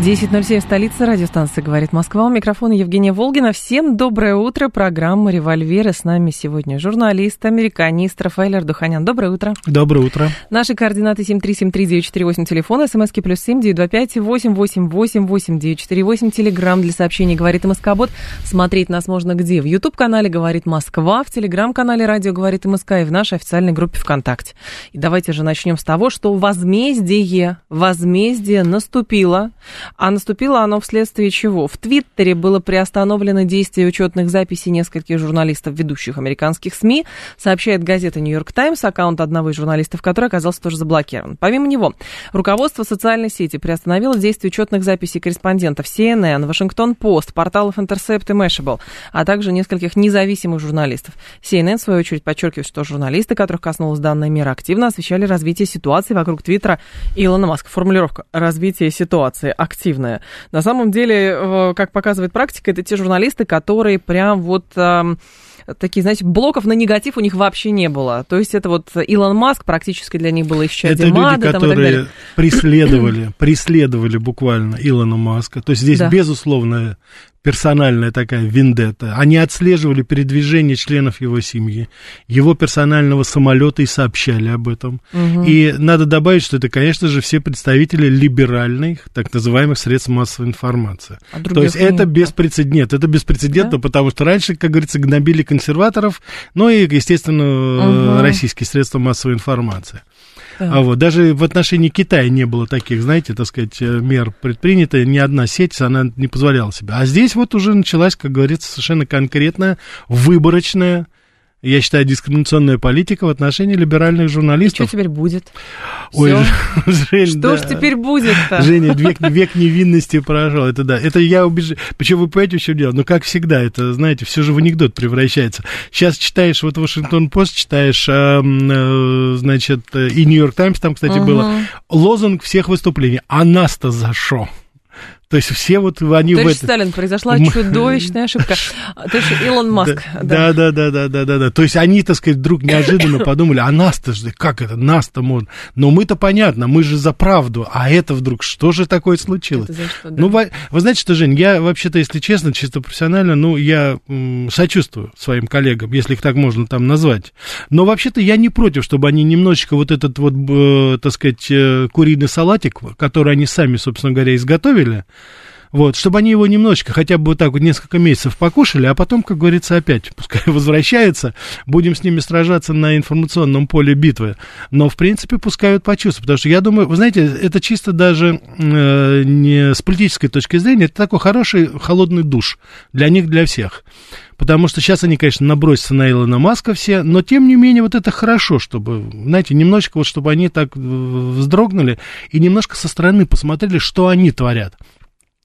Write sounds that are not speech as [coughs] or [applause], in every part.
10.07, столица радиостанции «Говорит Москва». У микрофона Евгения Волгина. Всем доброе утро. Программа «Револьверы». С нами сегодня журналист, американист Рафаэль Ардуханян. Доброе утро. Доброе утро. Наши координаты 7373948, телефон, смски плюс 7 925 888 948, телеграмм для сообщений «Говорит Москобот». Смотреть нас можно где? В YouTube-канале «Говорит Москва», в телеграм-канале «Радио Говорит МСК» и в нашей официальной группе ВКонтакте. И давайте же начнем с того, что возмездие, возмездие наступило а наступило оно вследствие чего? В Твиттере было приостановлено действие учетных записей нескольких журналистов ведущих американских СМИ, сообщает газета «Нью-Йорк Таймс», аккаунт одного из журналистов, который оказался тоже заблокирован. Помимо него, руководство социальной сети приостановило действие учетных записей корреспондентов CNN, Вашингтон-Пост, порталов Intercept и Mashable, а также нескольких независимых журналистов. CNN, в свою очередь, подчеркивает, что журналисты, которых коснулась данная мера, активно освещали развитие ситуации вокруг Твиттера Илона Маска. Формулировка «развитие ситуации» активная. На самом деле, э, как показывает практика, это те журналисты, которые прям вот такие, знаете, блоков на негатив у них вообще не было. То есть это вот Илон Маск практически для них было еще Это люди, которые преследовали, преследовали буквально Илона Маска. То есть здесь, да. безусловно, персональная такая вендетта. Они отслеживали передвижение членов его семьи, его персонального самолета и сообщали об этом. Угу. И надо добавить, что это, конечно же, все представители либеральных, так называемых средств массовой информации. А То есть это беспрецедентно. Это беспрецедентно, да? потому что раньше, как говорится, гнобили консерваторов, ну и, естественно, угу. российские средства массовой информации. А вот даже в отношении Китая не было таких, знаете, так сказать, э, мер предпринято. Ни одна сеть, она не позволяла себе. А здесь вот уже началась, как говорится, совершенно конкретная, выборочная я считаю, дискриминационная политика в отношении либеральных журналистов. И что теперь будет? Ой, [laughs] Жень, Что да. ж теперь будет-то? Женя, век, [laughs] век невинности прошел. Это да. Это я убежу. Почему вы понимаете, в чем дело? Ну, как всегда, это, знаете, все же в анекдот превращается. Сейчас читаешь вот Вашингтон-Пост, читаешь, э, э, значит, и Нью-Йорк Таймс, там, кстати, угу. было. Лозунг всех выступлений. А нас-то за что? То есть все вот они Товарищ в это... Сталин, произошла чудовищная ошибка. [laughs] То есть Илон Маск. Да, да, да, да, да, да, да. То есть они, так сказать, вдруг неожиданно [coughs] подумали, а нас-то же, как это, нас-то можно. Но мы-то понятно, мы же за правду, а это вдруг, что же такое случилось? Что, да? Ну, вы, вы знаете что, Жень, я вообще-то, если честно, чисто профессионально, ну, я м, сочувствую своим коллегам, если их так можно там назвать. Но вообще-то я не против, чтобы они немножечко вот этот вот, э, так сказать, э, куриный салатик, который они сами, собственно говоря, изготовили, вот, чтобы они его немножечко, хотя бы вот так вот несколько месяцев покушали, а потом, как говорится, опять, [laughs] пускай возвращается, будем с ними сражаться на информационном поле битвы. Но, в принципе, пускай вот почувствуют, потому что я думаю, вы знаете, это чисто даже э, не с политической точки зрения, это такой хороший холодный душ для них, для всех. Потому что сейчас они, конечно, набросятся на Илона Маска все, но тем не менее вот это хорошо, чтобы, знаете, немножечко вот, чтобы они так вздрогнули и немножко со стороны посмотрели, что они творят.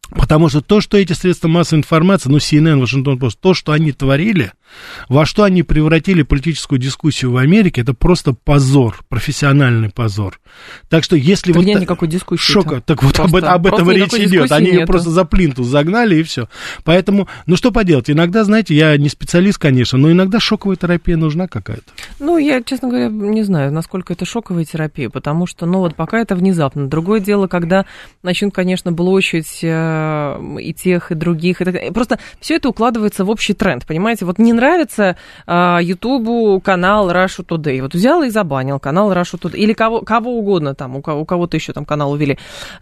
Потому что то, что эти средства массовой информации, ну, CNN, Вашингтон Пост, то, что они творили, во что они превратили политическую дискуссию в Америке, это просто позор, профессиональный позор. Так что если так вот... Нет никакой дискуссии. Шока, так вот об, об этом речь идет. Они ее просто за плинтус загнали и все. Поэтому, ну что поделать, иногда, знаете, я не специалист, конечно, но иногда шоковая терапия нужна какая-то. Ну, я, честно говоря, не знаю, насколько это шоковая терапия, потому что, ну вот пока это внезапно. Другое дело, когда начнут, конечно, блочить э, и тех, и других. И так... Просто все это укладывается в общий тренд, понимаете? Вот не нравится а, Ютубу канал Russia Today. Вот взял и забанил канал Russia Today. Или кого, кого угодно там, у, кого, у кого-то еще там канал увели.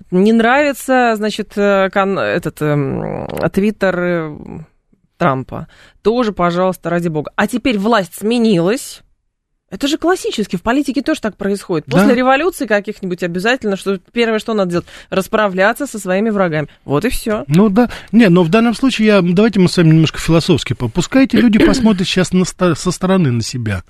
Не нравится, значит, э, кан, этот эм, Твиттер э, Трампа. Тоже, пожалуйста, ради бога. А теперь власть сменилась. Это же классически, в политике тоже так происходит. После да? революции каких-нибудь обязательно, что первое, что надо делать, расправляться со своими врагами. Вот и все. Ну да, не, но в данном случае я, давайте мы с вами немножко философски попускайте, люди [coughs] посмотрят сейчас на, со стороны на себя.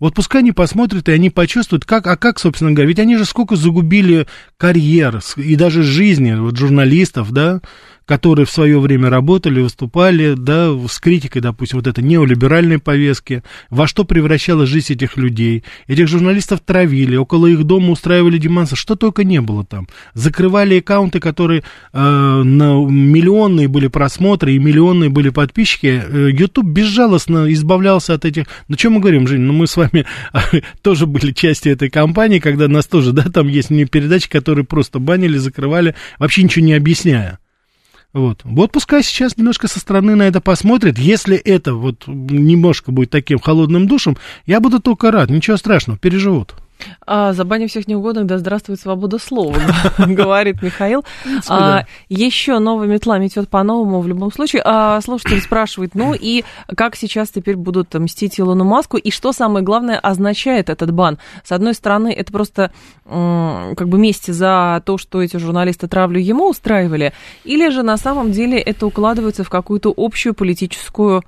Вот пускай они посмотрят, и они почувствуют, как, а как, собственно говоря, ведь они же сколько загубили карьер и даже жизни вот, журналистов, да, которые в свое время работали, выступали, да, с критикой, допустим, вот этой неолиберальной повестки, во что превращала жизнь этих людей. Этих журналистов травили, около их дома устраивали демонстрации, что только не было там. Закрывали аккаунты, которые э, на миллионные были просмотры и миллионные были подписчики. Э, YouTube безжалостно избавлялся от этих... Ну, что мы говорим, Жень, ну, мы с вами [laughs] тоже были частью этой кампании, когда нас тоже, да, там есть передачи, которые просто банили, закрывали, вообще ничего не объясняя. Вот. вот пускай сейчас немножко со стороны на это посмотрят. Если это вот немножко будет таким холодным душем, я буду только рад. Ничего страшного, переживут. А, забанив всех неугодных, да здравствует свобода слова, [laughs] говорит Михаил. А, еще новая метла метет по-новому в любом случае. А, слушатель спрашивает, ну и как сейчас теперь будут мстить Илону Маску, и что самое главное означает этот бан? С одной стороны, это просто как бы месть за то, что эти журналисты травлю ему устраивали, или же на самом деле это укладывается в какую-то общую политическую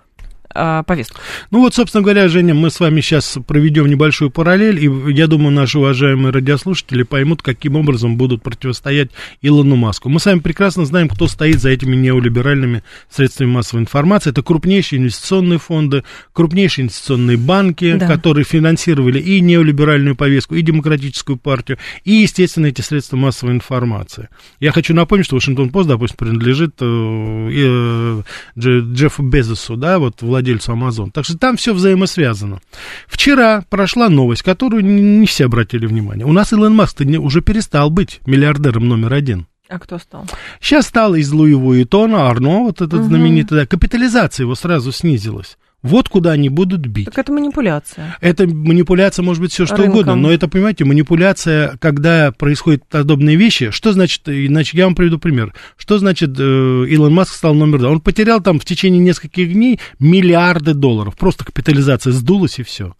э, повестку. Ну вот, собственно говоря, Женя, мы с вами сейчас проведем небольшую параллель, и я думаю, наши уважаемые радиослушатели поймут, каким образом будут противостоять Илону Маску. Мы с вами прекрасно знаем, кто стоит за этими неолиберальными средствами массовой информации. Это крупнейшие инвестиционные фонды, крупнейшие инвестиционные банки, да. которые финансировали и неолиберальную повестку, и демократическую партию, и, естественно, эти средства массовой информации. Я хочу напомнить, что Вашингтон-Пост, допустим, принадлежит э, э, Джеффу Безосу, да, вот владельцу владельцу Amazon. Так что там все взаимосвязано. Вчера прошла новость, которую не все обратили внимание. У нас Илон Маск уже перестал быть миллиардером номер один. А кто стал? Сейчас стал из Луи Вуитона, Арно, вот этот угу. знаменитый, да, капитализация его сразу снизилась. Вот куда они будут бить. Так это манипуляция. Это манипуляция может быть все что Рынком. угодно, но это, понимаете, манипуляция, когда происходят подобные вещи. Что значит, иначе я вам приведу пример. Что значит э, Илон Маск стал номер два? Он потерял там в течение нескольких дней миллиарды долларов. Просто капитализация сдулась и все.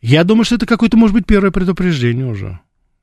Я думаю, что это какое-то, может быть, первое предупреждение уже.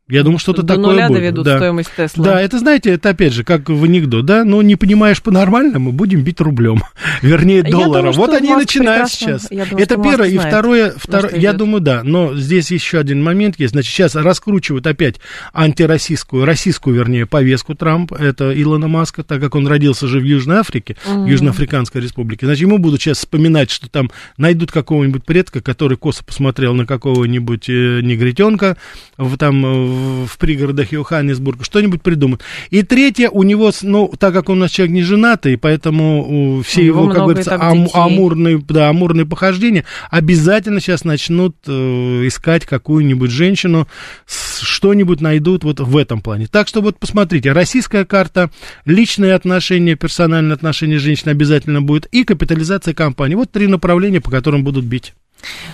Я думаю, что-то такое нуля будет. доведут да. стоимость Теслы. Да, это, знаете, это опять же, как в анекдот, да? Ну, не понимаешь по-нормальному, будем бить рублем. [laughs] Вернее, долларом. вот они и начинают сейчас. Думаю, это первое. И второе, второе я думаю, да. Но здесь еще один момент есть. Значит, сейчас раскручивают опять антироссийскую, российскую, вернее, повестку Трамп, это Илона Маска, так как он родился же в Южной Африке, mm-hmm. Южноафриканской республике. Значит, ему будут сейчас вспоминать, что там найдут какого-нибудь предка, который косо посмотрел на какого-нибудь э, негритенка в, там, в пригородах городах Йоханнесбурга, что-нибудь придумают. И третье, у него, ну, так как он у нас человек не женатый, поэтому все его, его как говорится, ам, амурные, да, амурные похождения обязательно сейчас начнут э, искать какую-нибудь женщину, что-нибудь найдут вот в этом плане. Так что вот посмотрите, российская карта, личные отношения, персональные отношения женщин обязательно будет, и капитализация компании. Вот три направления, по которым будут бить.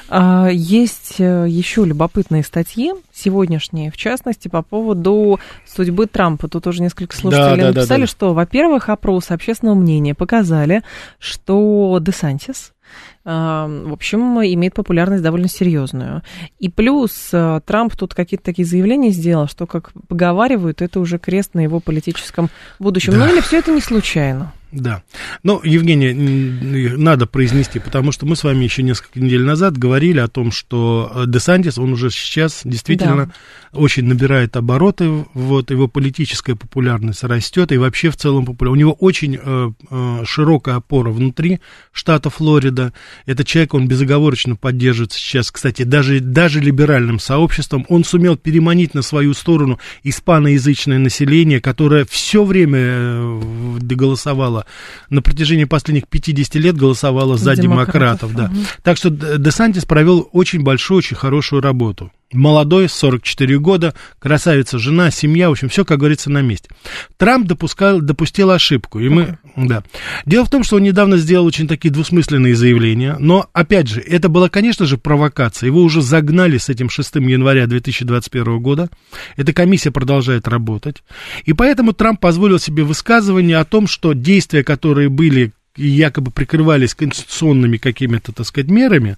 А, есть э, еще любопытные статьи, сегодняшние, в частности, по поводу судьбы Трампа. Тут уже несколько слушателей да, написали, да, да, что, во-первых, опросы общественного мнения показали, что Десантис, в общем, имеет популярность довольно серьезную. И плюс э, Трамп тут какие-то такие заявления сделал, что, как поговаривают, это уже крест на его политическом будущем. Да. Ну или все это не случайно? Да. Но, Евгений, надо произнести, потому что мы с вами еще несколько недель назад говорили о том, что э, Десантис, он уже сейчас действительно да. очень набирает обороты, вот, его политическая популярность растет, и вообще в целом популярность. У него очень э, э, широкая опора внутри штата Флорида. Этот человек, он безоговорочно поддерживается сейчас, кстати, даже, даже либеральным сообществом. Он сумел переманить на свою сторону испаноязычное население, которое все время э, на протяжении последних 50 лет голосовала за демократов. демократов да. Угу. Так что Десантис провел очень большую, очень хорошую работу. Молодой, 44 года, красавица жена, семья, в общем, все, как говорится, на месте. Трамп допускал, допустил ошибку. И мы, да. Дело в том, что он недавно сделал очень такие двусмысленные заявления, но, опять же, это была, конечно же, провокация. Его уже загнали с этим 6 января 2021 года. Эта комиссия продолжает работать. И поэтому Трамп позволил себе высказывание о том, что действия, которые были якобы прикрывались конституционными какими-то, так сказать, мерами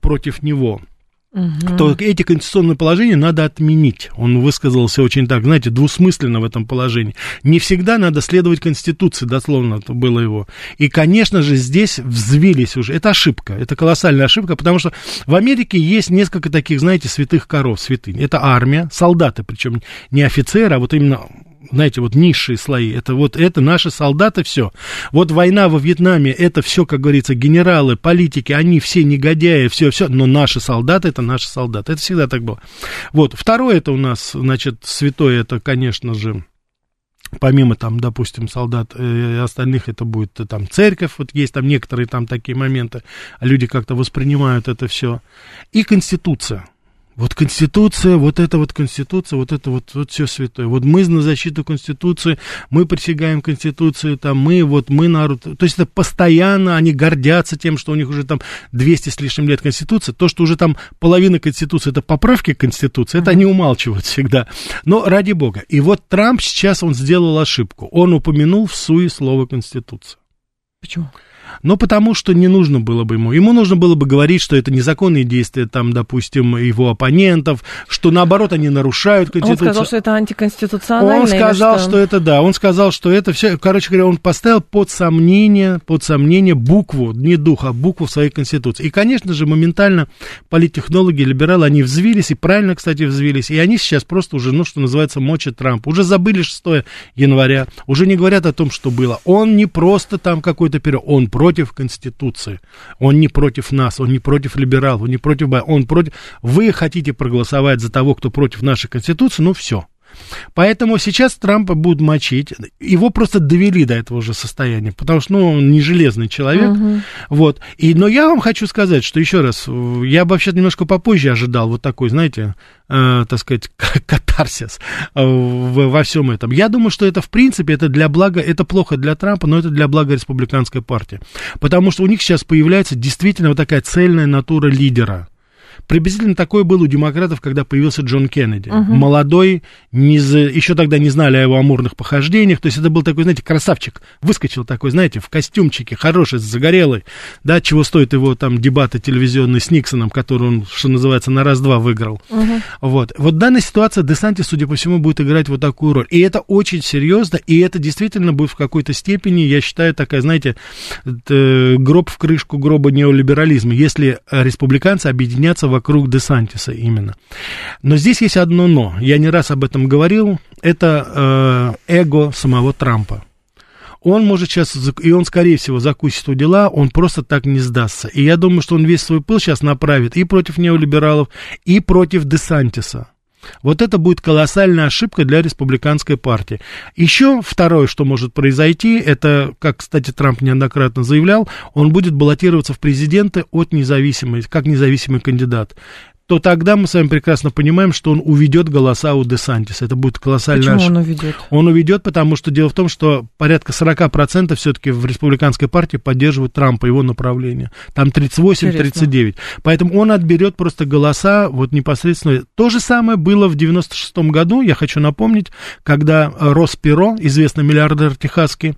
против него – то эти конституционные положения надо отменить. Он высказался очень так, знаете, двусмысленно в этом положении. Не всегда надо следовать Конституции, дословно это было его. И, конечно же, здесь взвились уже. Это ошибка, это колоссальная ошибка, потому что в Америке есть несколько таких, знаете, святых коров, святынь. Это армия, солдаты, причем не офицеры, а вот именно знаете, вот низшие слои, это вот это наши солдаты, все. Вот война во Вьетнаме, это все, как говорится, генералы, политики, они все негодяи, все, все, но наши солдаты, это наши солдаты, это всегда так было. Вот, второе, это у нас, значит, святое, это, конечно же, помимо там, допустим, солдат э, и остальных, это будет э, там церковь, вот есть там некоторые там такие моменты, люди как-то воспринимают это все, и конституция. Вот Конституция, вот это вот Конституция, вот это вот, вот все святое. Вот мы на защиту Конституции, мы присягаем Конституции, там, мы, вот мы народ. То есть это постоянно они гордятся тем, что у них уже там 200 с лишним лет Конституции. То, что уже там половина Конституции, это поправки к Конституции, это они умалчивают всегда. Но ради бога. И вот Трамп сейчас, он сделал ошибку. Он упомянул в суе слово Конституция. Почему? Но потому что не нужно было бы ему. Ему нужно было бы говорить, что это незаконные действия, там, допустим, его оппонентов, что наоборот они нарушают Конституцию. Он сказал, что это антиконституционально. Он сказал, что... что это, да, он сказал, что это все, короче говоря, он поставил под сомнение, под сомнение букву, не дух, а букву в своей Конституции. И, конечно же, моментально политтехнологи, либералы, они взвились, и правильно, кстати, взвились, и они сейчас просто уже, ну, что называется, мочат Трампа. Уже забыли 6 января, уже не говорят о том, что было. Он не просто там какой-то период, он против Конституции. Он не против нас, он не против либералов, он не против... Он против... Вы хотите проголосовать за того, кто против нашей Конституции, ну все. Поэтому сейчас Трампа будут мочить. Его просто довели до этого же состояния, потому что, ну, он не железный человек. Угу. Вот. И, но я вам хочу сказать, что еще раз, я бы вообще немножко попозже ожидал вот такой, знаете, э, так сказать, [laughs] катарсис э, во всем этом. Я думаю, что это, в принципе, это для блага, это плохо для Трампа, но это для блага республиканской партии. Потому что у них сейчас появляется действительно вот такая цельная натура лидера Приблизительно такое было у демократов, когда появился Джон Кеннеди. Угу. Молодой, не за... еще тогда не знали о его амурных похождениях. То есть это был такой, знаете, красавчик. Выскочил такой, знаете, в костюмчике, хороший, загорелый. Да, чего стоит его там дебаты телевизионные с Никсоном, который он, что называется, на раз-два выиграл. Угу. Вот. Вот в данной ситуации Десанти, судя по всему, будет играть вот такую роль. И это очень серьезно, и это действительно будет в какой-то степени, я считаю, такая, знаете, гроб в крышку гроба неолиберализма. Если республиканцы объединятся в вокруг Десантиса именно. Но здесь есть одно но. Я не раз об этом говорил. Это э, эго самого Трампа. Он может сейчас, и он, скорее всего, закусит у дела, он просто так не сдастся. И я думаю, что он весь свой пыл сейчас направит и против неолибералов, и против Десантиса. Вот это будет колоссальная ошибка для республиканской партии. Еще второе, что может произойти, это, как, кстати, Трамп неоднократно заявлял, он будет баллотироваться в президенты от независимой, как независимый кандидат то тогда мы с вами прекрасно понимаем, что он уведет голоса у Десантиса. Это будет колоссально. Почему он уведет? Он уведет, потому что дело в том, что порядка 40% все-таки в республиканской партии поддерживают Трампа, его направление. Там 38-39. Поэтому он отберет просто голоса вот непосредственно. То же самое было в 96 году, я хочу напомнить, когда Рос Перо, известный миллиардер техасский,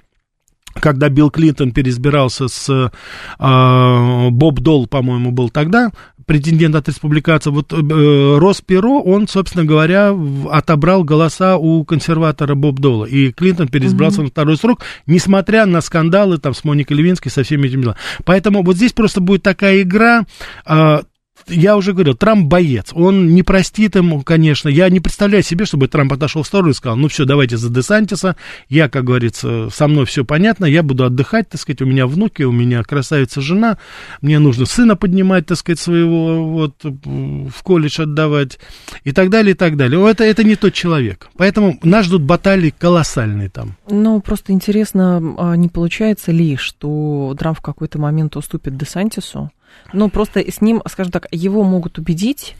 когда Билл Клинтон переизбирался с э, Боб Дол, по-моему, был тогда претендент от республиканцев, вот э, Росперо, он, собственно говоря, отобрал голоса у консерватора Боб Дола, и Клинтон переизбрался mm-hmm. на второй срок, несмотря на скандалы там с Моникой Левинской, со всеми этими делами. Поэтому вот здесь просто будет такая игра, э, я уже говорил, Трамп боец, он не простит ему, конечно, я не представляю себе, чтобы Трамп отошел в сторону и сказал, ну все, давайте за Десантиса, я, как говорится, со мной все понятно, я буду отдыхать, так сказать, у меня внуки, у меня красавица жена, мне нужно сына поднимать, так сказать, своего, вот, в колледж отдавать, и так далее, и так далее. Это, это не тот человек, поэтому нас ждут баталии колоссальные там. Ну, просто интересно, а не получается ли, что Трамп в какой-то момент уступит Десантису, ну, просто с ним, скажем так, его могут убедить,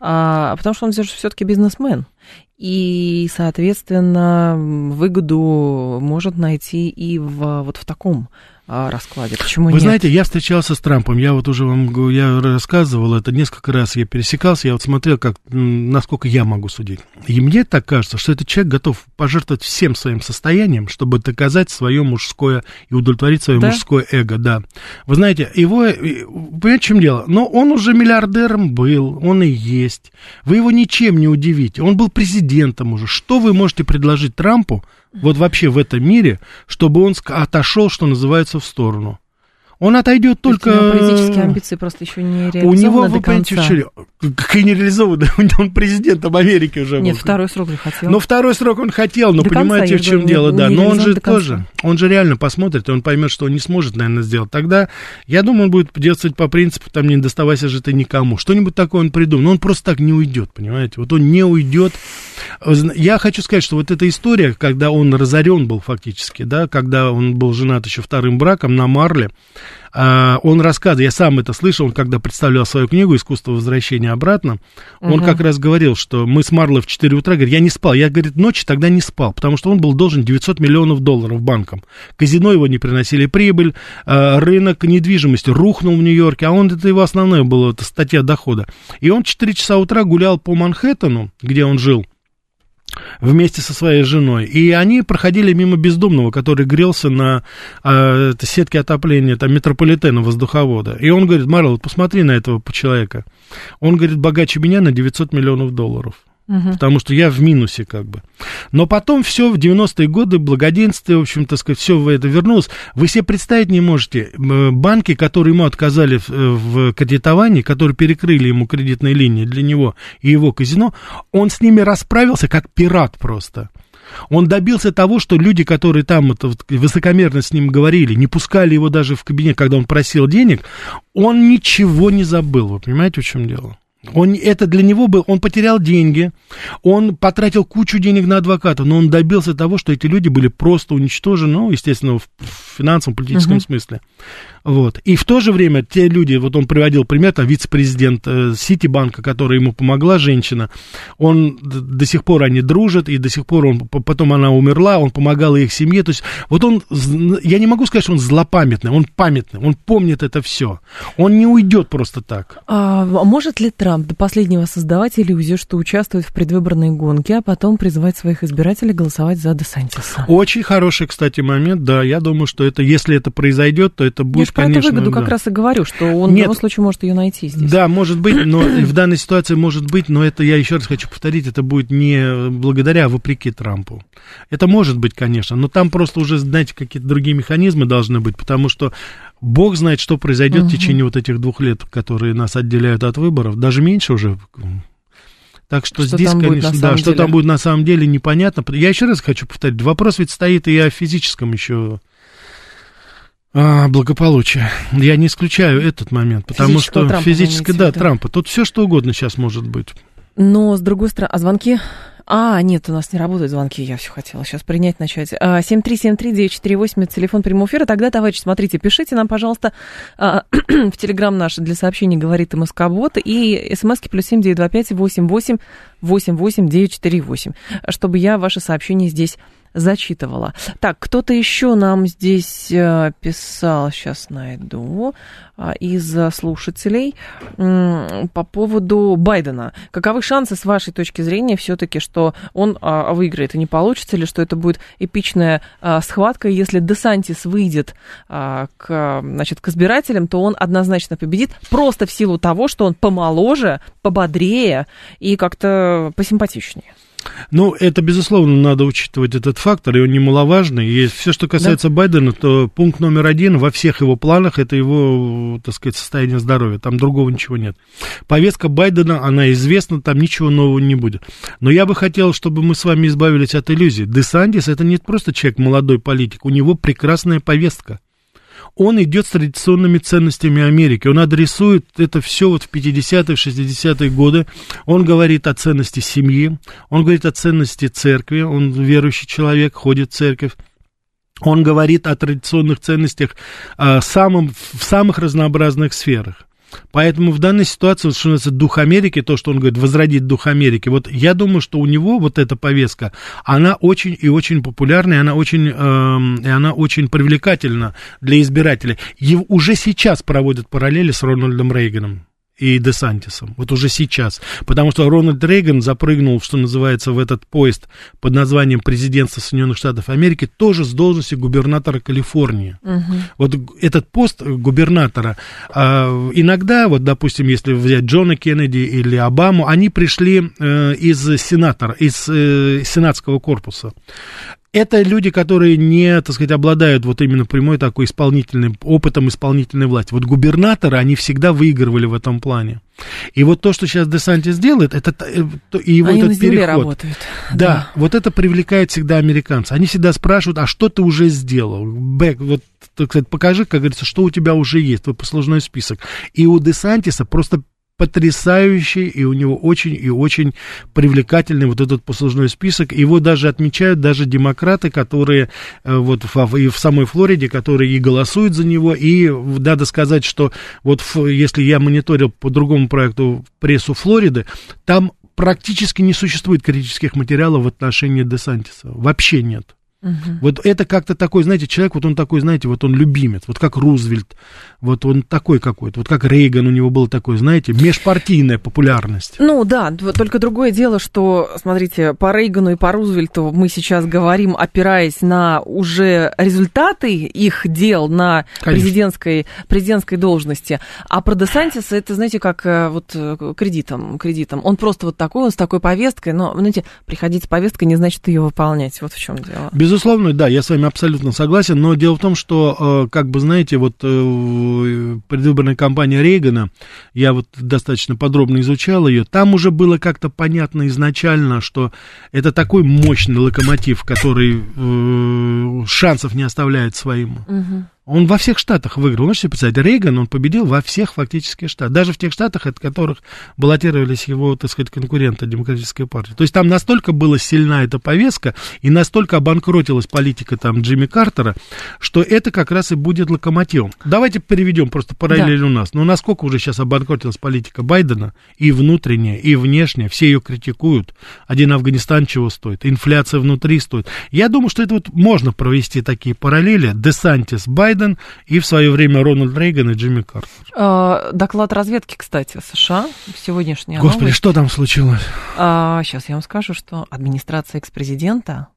а, потому что он все-таки бизнесмен. И, соответственно, выгоду может найти и в, вот в таком раскладе. Почему Вы нет? знаете, я встречался с Трампом, я вот уже вам я рассказывал это несколько раз, я пересекался, я вот смотрел, как, насколько я могу судить. И мне так кажется, что этот человек готов пожертвовать всем своим состоянием, чтобы доказать свое мужское и удовлетворить свое да? мужское эго, да. Вы знаете, его, понимаете, в чем дело? Но он уже миллиардером был, он и есть. Вы его ничем не удивите. Он был президентом уже. Что вы можете предложить Трампу, вот вообще в этом мире, чтобы он отошел, что называется, в сторону. Он отойдет только... У него политические амбиции просто еще не реализованы У него, вы понимаете, какие не реализованы, [laughs] он президентом Америки уже Нет, был. второй срок же хотел. Но второй срок он хотел, но до понимаете, конца, в чем говорю, дело, не, да. Не но он же тоже, он же реально посмотрит, и он поймет, что он не сможет, наверное, сделать. Тогда, я думаю, он будет действовать по принципу, там, не доставайся же ты никому. Что-нибудь такое он придумает. Но он просто так не уйдет, понимаете. Вот он не уйдет. Я хочу сказать, что вот эта история, когда он разорен был фактически, да, когда он был женат еще вторым браком на Марле, а, он рассказывает, я сам это слышал, он когда представлял свою книгу «Искусство возвращения обратно», он угу. как раз говорил, что мы с Марлой в 4 утра, говорит, я не спал, я, говорит, ночи тогда не спал, потому что он был должен 900 миллионов долларов банкам. Казино его не приносили прибыль, а, рынок недвижимости рухнул в Нью-Йорке, а он, это его основное было, это статья дохода. И он в 4 часа утра гулял по Манхэттену, где он жил, вместе со своей женой. И они проходили мимо бездомного, который грелся на э, сетке отопления там, метрополитена воздуховода. И он говорит, Марл, посмотри на этого человека. Он говорит, богаче меня на 900 миллионов долларов угу. потому что я в минусе как бы. Но потом все в 90-е годы, благоденствие, в общем, так сказать, все это вернулось. Вы себе представить не можете, банки, которые ему отказали в, в кредитовании, которые перекрыли ему кредитные линии для него и его казино, он с ними расправился как пират просто. Он добился того, что люди, которые там это, высокомерно с ним говорили, не пускали его даже в кабинет, когда он просил денег, он ничего не забыл. Вы понимаете, в чем дело? Он, это для него был, он потерял деньги, он потратил кучу денег на адвоката, но он добился того, что эти люди были просто уничтожены, ну, естественно, в финансовом, политическом uh-huh. смысле. Вот. И в то же время те люди, вот он приводил пример, там, вице-президент э, Ситибанка, которая ему помогла, женщина, он до сих пор они дружат, и до сих пор он, потом она умерла, он помогал их семье, то есть вот он, я не могу сказать, что он злопамятный, он памятный, он помнит это все, он не уйдет просто так. А может ли Трамп до последнего создавать иллюзию, что участвует в предвыборной гонке, а потом призывать своих избирателей голосовать за Десантиса? Очень хороший, кстати, момент, да, я думаю, что это, если это произойдет, то это будет про эту выгоду да. как раз и говорю, что он Нет, в любом случае может ее найти здесь. Да, может быть, но [clears throat] в данной ситуации может быть, но это, я еще раз хочу повторить, это будет не благодаря, а вопреки Трампу. Это может быть, конечно, но там просто уже, знаете, какие-то другие механизмы должны быть, потому что Бог знает, что произойдет угу. в течение вот этих двух лет, которые нас отделяют от выборов, даже меньше уже. Так что, что здесь, конечно, да, что там будет на самом деле непонятно. Я еще раз хочу повторить, вопрос ведь стоит и о физическом еще а, благополучия. Я не исключаю этот момент, потому что Трампа, физически, да, Трампа. Тут все что угодно сейчас может быть. Но, с другой стороны, а звонки? А, нет, у нас не работают звонки, я все хотела сейчас принять, начать. 7373948, а, это телефон прямого эфира. Тогда, товарищи, смотрите, пишите нам, пожалуйста, а, [clears throat] в телеграм наш для сообщений говорит МСК-бот и смски плюс семь девять два пять восемь восемь восемь восемь девять четыре восемь, чтобы я ваши сообщения здесь зачитывала. Так, кто-то еще нам здесь э, писал, сейчас найду, а, из слушателей по поводу Байдена. Каковы шансы, с вашей точки зрения, все-таки, что он а, выиграет и не получится ли, что это будет эпичная а, схватка, если Десантис выйдет к, значит, к избирателям, то он однозначно победит, просто в силу того, что он помоложе, пободрее и как-то посимпатичнее. Ну, это, безусловно, надо учитывать этот фактор, и он немаловажный. И все, что касается да. Байдена, то пункт номер один во всех его планах, это его, так сказать, состояние здоровья. Там другого ничего нет. Повестка Байдена, она известна, там ничего нового не будет. Но я бы хотел, чтобы мы с вами избавились от иллюзий. Десантис это не просто человек, молодой политик, у него прекрасная повестка он идет с традиционными ценностями Америки. Он адресует это все вот в 50-е, 60-е годы. Он говорит о ценности семьи, он говорит о ценности церкви, он верующий человек, ходит в церковь. Он говорит о традиционных ценностях а, самым, в самых разнообразных сферах. Поэтому в данной ситуации, что называется, дух Америки, то, что он говорит, возродить дух Америки, вот я думаю, что у него вот эта повестка, она очень и очень популярна, и она очень, э, и она очень привлекательна для избирателей. И уже сейчас проводят параллели с Рональдом Рейганом и Десантисом. Вот уже сейчас. Потому что Рональд Рейган запрыгнул, что называется, в этот поезд под названием президентства Соединенных Штатов Америки тоже с должности губернатора Калифорнии. Угу. Вот этот пост губернатора э, иногда, вот, допустим, если взять Джона Кеннеди или Обаму, они пришли э, из сенатора, из э, сенатского корпуса. Это люди, которые не, так сказать, обладают вот именно прямой такой исполнительным опытом исполнительной власти. Вот губернаторы, они всегда выигрывали в этом плане. И вот то, что сейчас Десантис делает, это э, и его Они этот на переход. работают. Да, да, вот это привлекает всегда американцев. Они всегда спрашивают, а что ты уже сделал? Бэк, вот, так сказать, покажи, как говорится, что у тебя уже есть, твой послужной список. И у Десантиса просто потрясающий, и у него очень и очень привлекательный вот этот послужной список. Его даже отмечают даже демократы, которые э, вот в, и в самой Флориде, которые и голосуют за него, и надо сказать, что вот если я мониторил по другому проекту прессу Флориды, там практически не существует критических материалов в отношении Десантиса. Вообще нет. Угу. Вот это как-то такой, знаете, человек, вот он такой, знаете, вот он любимец, вот как Рузвельт, вот он такой какой-то, вот как Рейган у него был такой, знаете, межпартийная популярность. Ну да, только другое дело, что, смотрите, по Рейгану и по Рузвельту мы сейчас говорим, опираясь на уже результаты их дел на президентской, президентской должности, а про Десантиса это, знаете, как э, вот э, кредитом, кредитом. Он просто вот такой, он с такой повесткой, но, знаете, приходить с повесткой не значит ее выполнять, вот в чем дело. Безусловно Безусловно, да, я с вами абсолютно согласен, но дело в том, что, э, как бы, знаете, вот э, предвыборная кампания Рейгана, я вот достаточно подробно изучал ее, там уже было как-то понятно изначально, что это такой мощный локомотив, который э, шансов не оставляет своим. Угу. Он во всех штатах выиграл. Можете представить, Рейган, он победил во всех фактически штатах. Даже в тех штатах, от которых баллотировались его, так сказать, конкуренты Демократической партии. То есть там настолько была сильна эта повестка, и настолько обанкротилась политика там Джимми Картера, что это как раз и будет локомотивом. Давайте переведем просто параллель да. у нас. Ну, насколько уже сейчас обанкротилась политика Байдена, и внутренняя, и внешняя, все ее критикуют. Один Афганистан чего стоит, инфляция внутри стоит. Я думаю, что это вот можно провести такие параллели. Десантис, Байден, Байден и в свое время Рональд Рейган и Джимми Картер. А, доклад разведки, кстати, США, сегодняшняя Господи, новость. что там случилось? А, сейчас я вам скажу, что администрация экс-президента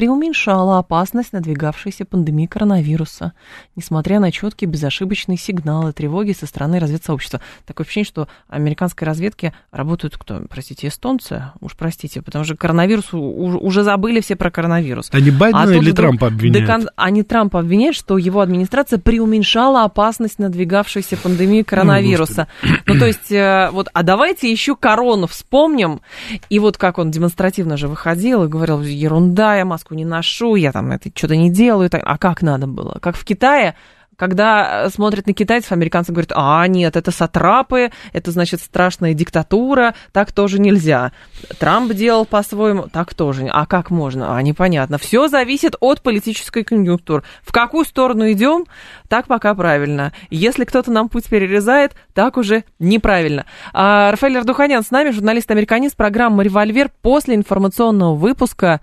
преуменьшала опасность надвигавшейся пандемии коронавируса, несмотря на четкие безошибочные сигналы тревоги со стороны разведсообщества. Такое ощущение, что американской разведке работают кто? Простите, эстонцы? Уж простите, потому что коронавирус, уже забыли все про коронавирус. Они Байдена а или Трампа обвиняют? Декан... Они Трампа обвиняют, что его администрация преуменьшала опасность надвигавшейся пандемии коронавируса. Ну, то есть, э, вот, а давайте еще корону вспомним. И вот как он демонстративно же выходил и говорил, ерунда, я маску не ношу, я там это что-то не делаю. А как надо было? Как в Китае когда смотрят на китайцев, американцы говорят, а, нет, это сатрапы, это, значит, страшная диктатура, так тоже нельзя. Трамп делал по-своему, так тоже. А как можно? А, непонятно. Все зависит от политической конъюнктуры. В какую сторону идем, так пока правильно. Если кто-то нам путь перерезает, так уже неправильно. А, Рафаэль Ардуханян с нами, журналист-американист программы «Револьвер». После информационного выпуска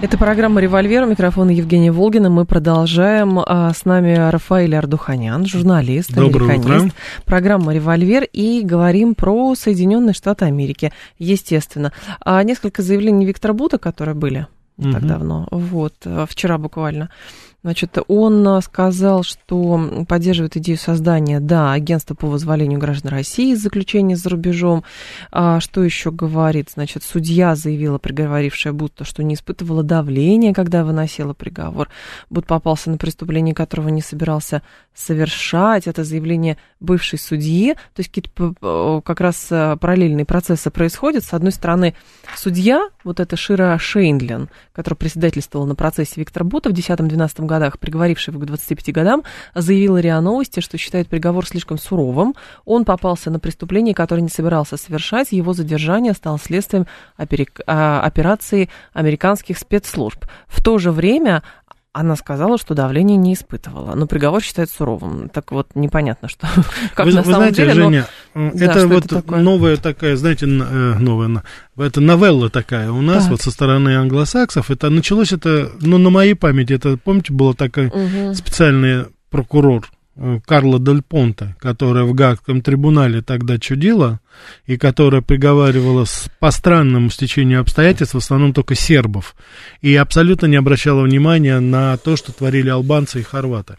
Это программа «Револьвер». У микрофона Евгения Волгина. Мы продолжаем. А, с нами Рафаэль Ардуханян, журналист, Доброе американист. Утро. Программа «Револьвер». И говорим про Соединенные Штаты Америки, естественно. А несколько заявлений Виктора Бута, которые были не угу. так давно, вот, вчера буквально. Значит, он э, сказал, что поддерживает идею создания, да, агентства по вызволению граждан России из заключения за рубежом. А что еще говорит? Значит, судья заявила, приговорившая будто, что не испытывала давления, когда выносила приговор. Буд попался на преступление, которого не собирался совершать. Это заявление бывшей судьи. То есть какие-то как раз э, параллельные процессы происходят. С одной стороны, судья, вот эта Шира Шейндлин, которая председательствовала на процессе Виктора Бута в 10-12 годах, приговоривший его к 25 годам, заявила РИА Новости, что считает приговор слишком суровым. Он попался на преступление, которое не собирался совершать. Его задержание стало следствием а, операции американских спецслужб. В то же время она сказала, что давление не испытывала, но приговор считает суровым. Так вот, непонятно, что [laughs] как вы, на вы знаете, деле, Женя, но... это да, вот это такое? новая такая, знаете, э, новая, это новелла такая у нас, так. вот со стороны англосаксов. Это началось это, ну, на моей памяти, это, помните, была такая угу. специальный прокурор Карла Дель Понте, которая в Гаагском трибунале тогда чудила, и которая приговаривала с, по странному стечению обстоятельств, в основном только сербов, и абсолютно не обращала внимания на то, что творили албанцы и хорваты.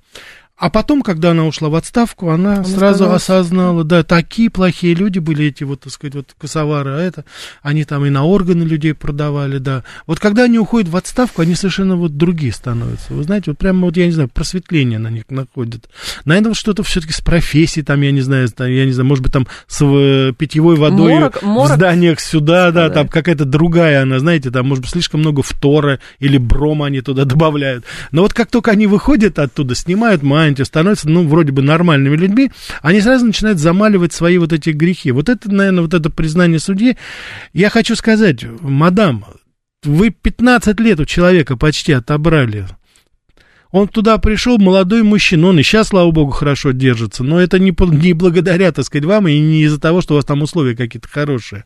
А потом, когда она ушла в отставку, она, она сразу сказала, осознала, да, такие плохие люди были эти, вот, так сказать, вот косовары, а это, они там и на органы людей продавали, да. Вот когда они уходят в отставку, они совершенно вот другие становятся. Вы знаете, вот прямо вот, я не знаю, просветление на них находит. Наверное, что-то все-таки с профессией, там, я не знаю, там, я не знаю, может быть, там с э, питьевой водой морок, морок. в зданиях сюда, да, да. там какая-то другая она, знаете, там, может быть, слишком много фтора или брома они туда [laughs] добавляют. Но вот как только они выходят оттуда, снимают мань, моменте становятся, ну, вроде бы нормальными людьми, они сразу начинают замаливать свои вот эти грехи. Вот это, наверное, вот это признание судьи. Я хочу сказать, мадам, вы 15 лет у человека почти отобрали. Он туда пришел, молодой мужчина, он и сейчас, слава богу, хорошо держится, но это не, не благодаря, так сказать, вам и не из-за того, что у вас там условия какие-то хорошие.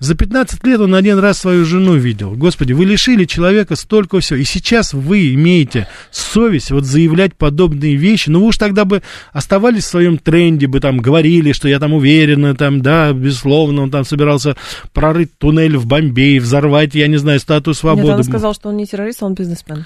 За 15 лет он один раз свою жену видел. Господи, вы лишили человека столько всего. И сейчас вы имеете совесть вот заявлять подобные вещи. Ну, вы уж тогда бы оставались в своем тренде, бы там говорили, что я там уверена, там, да, безусловно, он там собирался прорыть туннель в Бомбей, взорвать, я не знаю, статую свободы. Нет, он сказал, что он не террорист, а он бизнесмен.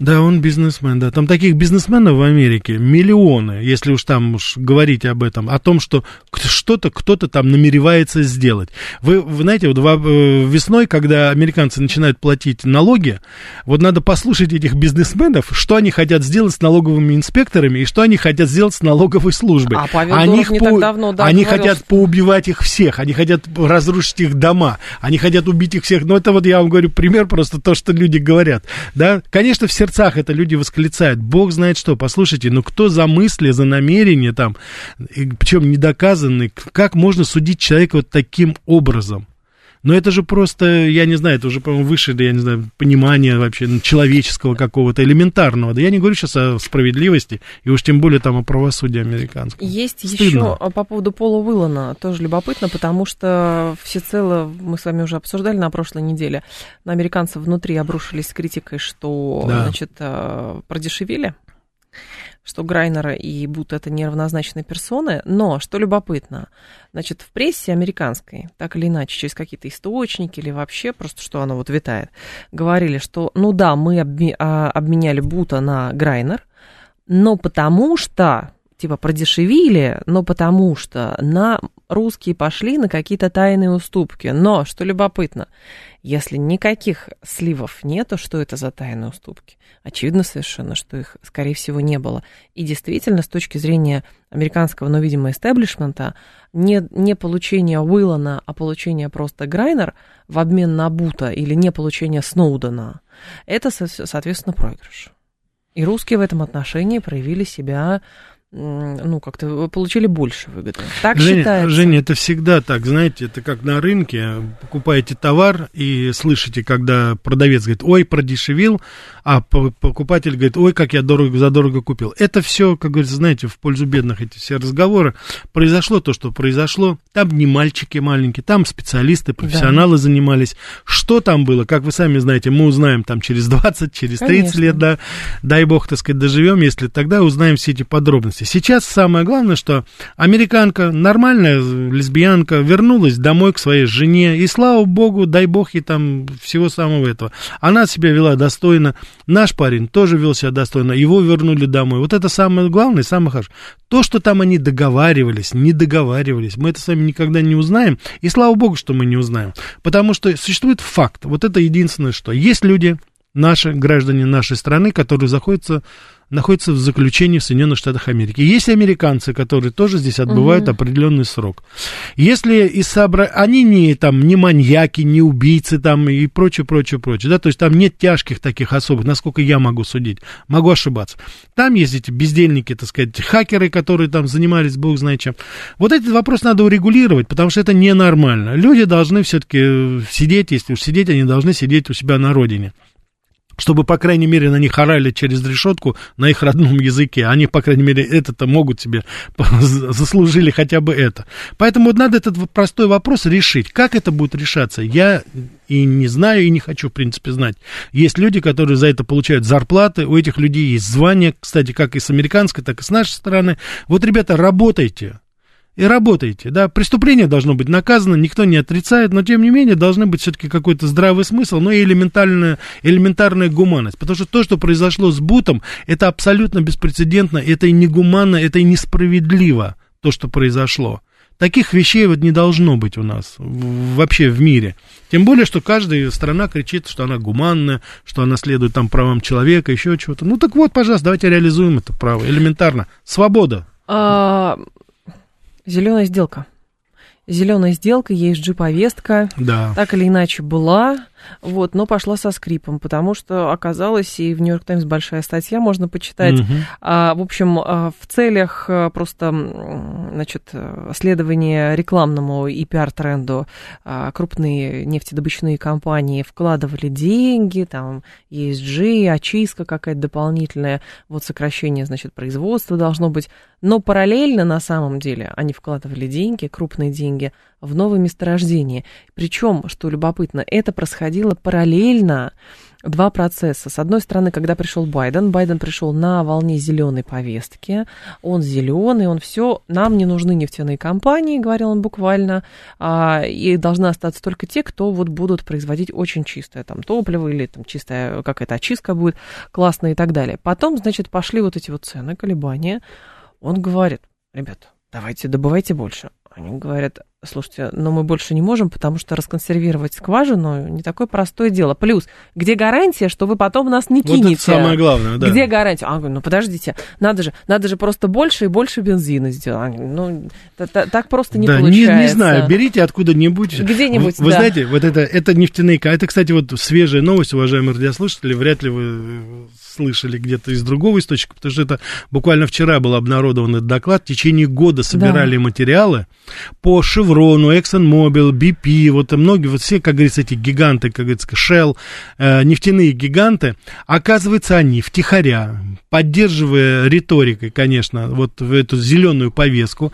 Да, он бизнесмен, да. Там таких бизнесменов в Америке миллионы, если уж там уж говорить об этом, о том, что что-то кто-то там намеревается сделать. Вы, вы знаете, вот э, весной, когда американцы начинают платить налоги, вот надо послушать этих бизнесменов, что они хотят сделать с налоговыми инспекторами и что они хотят сделать с налоговой службой. А Павел они Дуров не по... так давно, да, Они говорил, хотят что... поубивать их всех, они хотят разрушить их дома, они хотят убить их всех. Ну, это вот я вам говорю пример, просто то, что люди говорят. Да, конечно, в сердцах это люди восклицают. Бог знает что. Послушайте, ну кто за мысли, за намерения там, причем недоказанные, как можно судить человека вот таким образом? Но это же просто, я не знаю, это уже, по-моему, выше, я не знаю, понимания вообще человеческого какого-то, элементарного. Да я не говорю сейчас о справедливости, и уж тем более там о правосудии американском. Есть Стыдно. еще по поводу Пола Уиллана, тоже любопытно, потому что всецело, мы с вами уже обсуждали на прошлой неделе, на американцев внутри обрушились с критикой, что, да. значит, э, продешевили что Грайнера и Бут это неравнозначные персоны, но, что любопытно, значит, в прессе американской, так или иначе, через какие-то источники или вообще просто, что оно вот витает, говорили, что, ну да, мы а, обменяли Бута на Грайнер, но потому что, типа, продешевили, но потому что на русские пошли на какие-то тайные уступки. Но, что любопытно, если никаких сливов нету, что это за тайные уступки? Очевидно совершенно, что их, скорее всего, не было. И действительно, с точки зрения американского, но, видимо, истеблишмента, не, не получение Уиллана, а получение просто Грайнер в обмен на Бута или не получение Сноудена, это, соответственно, проигрыш. И русские в этом отношении проявили себя ну, как-то получили больше выгоды. Так Женя, считается. Женя, это всегда так, знаете, это как на рынке, покупаете товар и слышите, когда продавец говорит, ой, продешевил, а покупатель говорит, ой, как я дорого, задорого купил. Это все, как говорится, знаете, в пользу бедных эти все разговоры. Произошло то, что произошло. Там не мальчики маленькие, там специалисты, профессионалы да. занимались. Что там было, как вы сами знаете, мы узнаем там через 20, через 30 Конечно. лет, да, дай бог, так сказать, доживем, если тогда узнаем все эти подробности. Сейчас самое главное, что американка, нормальная лесбиянка, вернулась домой к своей жене, и слава богу, дай бог ей там всего самого этого. Она себя вела достойно, наш парень тоже вел себя достойно, его вернули домой. Вот это самое главное, самое хорошее. То, что там они договаривались, не договаривались, мы это с вами никогда не узнаем, и слава богу, что мы не узнаем, потому что существует факт, вот это единственное, что есть люди, наши граждане нашей страны, которые заходятся находится в заключении в Соединенных Штатах Америки. Есть американцы, которые тоже здесь отбывают угу. определенный срок. Если и собра... они не там не маньяки, не убийцы там и прочее, прочее, прочее, да, то есть там нет тяжких таких особых, насколько я могу судить, могу ошибаться. Там есть эти бездельники, так сказать, хакеры, которые там занимались, бог знает чем. Вот этот вопрос надо урегулировать, потому что это ненормально. Люди должны все-таки сидеть, если уж сидеть, они должны сидеть у себя на родине. Чтобы, по крайней мере, на них орали через решетку на их родном языке. Они, по крайней мере, это-то могут себе, [laughs] заслужили хотя бы это. Поэтому вот надо этот простой вопрос решить. Как это будет решаться? Я и не знаю, и не хочу, в принципе, знать. Есть люди, которые за это получают зарплаты, у этих людей есть звания, кстати, как и с американской, так и с нашей стороны. Вот, ребята, работайте, и работаете, да, преступление должно быть наказано, никто не отрицает, но тем не менее должны быть все-таки какой-то здравый смысл, но и элементарная, элементарная гуманность, потому что то, что произошло с Бутом, это абсолютно беспрецедентно, это и негуманно, это и несправедливо, то, что произошло. Таких вещей вот не должно быть у нас вообще в мире. Тем более, что каждая страна кричит, что она гуманная, что она следует там правам человека, еще чего-то. Ну так вот, пожалуйста, давайте реализуем это право элементарно. Свобода. А, Зеленая сделка. Зеленая сделка, ESG-повестка, да. так или иначе была, вот, но пошла со скрипом, потому что оказалось, и в Нью-Йорк Таймс большая статья, можно почитать. Угу. А, в общем, а, в целях а, просто, значит, следования рекламному и пиар-тренду а, крупные нефтедобычные компании вкладывали деньги, там, ESG, очистка какая-то дополнительная, вот сокращение, значит, производства должно быть. Но параллельно, на самом деле, они вкладывали деньги, крупные деньги, в новые месторождения. Причем, что любопытно, это происходило параллельно два процесса. С одной стороны, когда пришел Байден, Байден пришел на волне зеленой повестки, он зеленый, он все, нам не нужны нефтяные компании, говорил он буквально, а, и должны остаться только те, кто вот будут производить очень чистое там топливо или там чистая какая-то очистка будет классная и так далее. Потом, значит, пошли вот эти вот цены, колебания. Он говорит, ребята, давайте добывайте больше. Они говорят, слушайте, но мы больше не можем, потому что расконсервировать скважину не такое простое дело. Плюс, где гарантия, что вы потом нас не кинете? Вот это самое главное, да. Где гарантия? А, ну подождите, надо же, надо же просто больше и больше бензина сделать. Ну, так просто не да, получается. Не, не знаю, берите откуда-нибудь. Где-нибудь, Вы, вы да. знаете, вот это, это нефтяные... Это, кстати, вот свежая новость, уважаемые радиослушатели, вряд ли вы слышали где-то из другого источника, потому что это буквально вчера был обнародован этот доклад. В течение года собирали да. материалы по Шеврону, ExxonMobil, BP, вот многие, вот все, как говорится, эти гиганты, как говорится, Shell, э, нефтяные гиганты, оказывается, они втихаря, поддерживая риторикой, конечно, вот в эту зеленую повестку,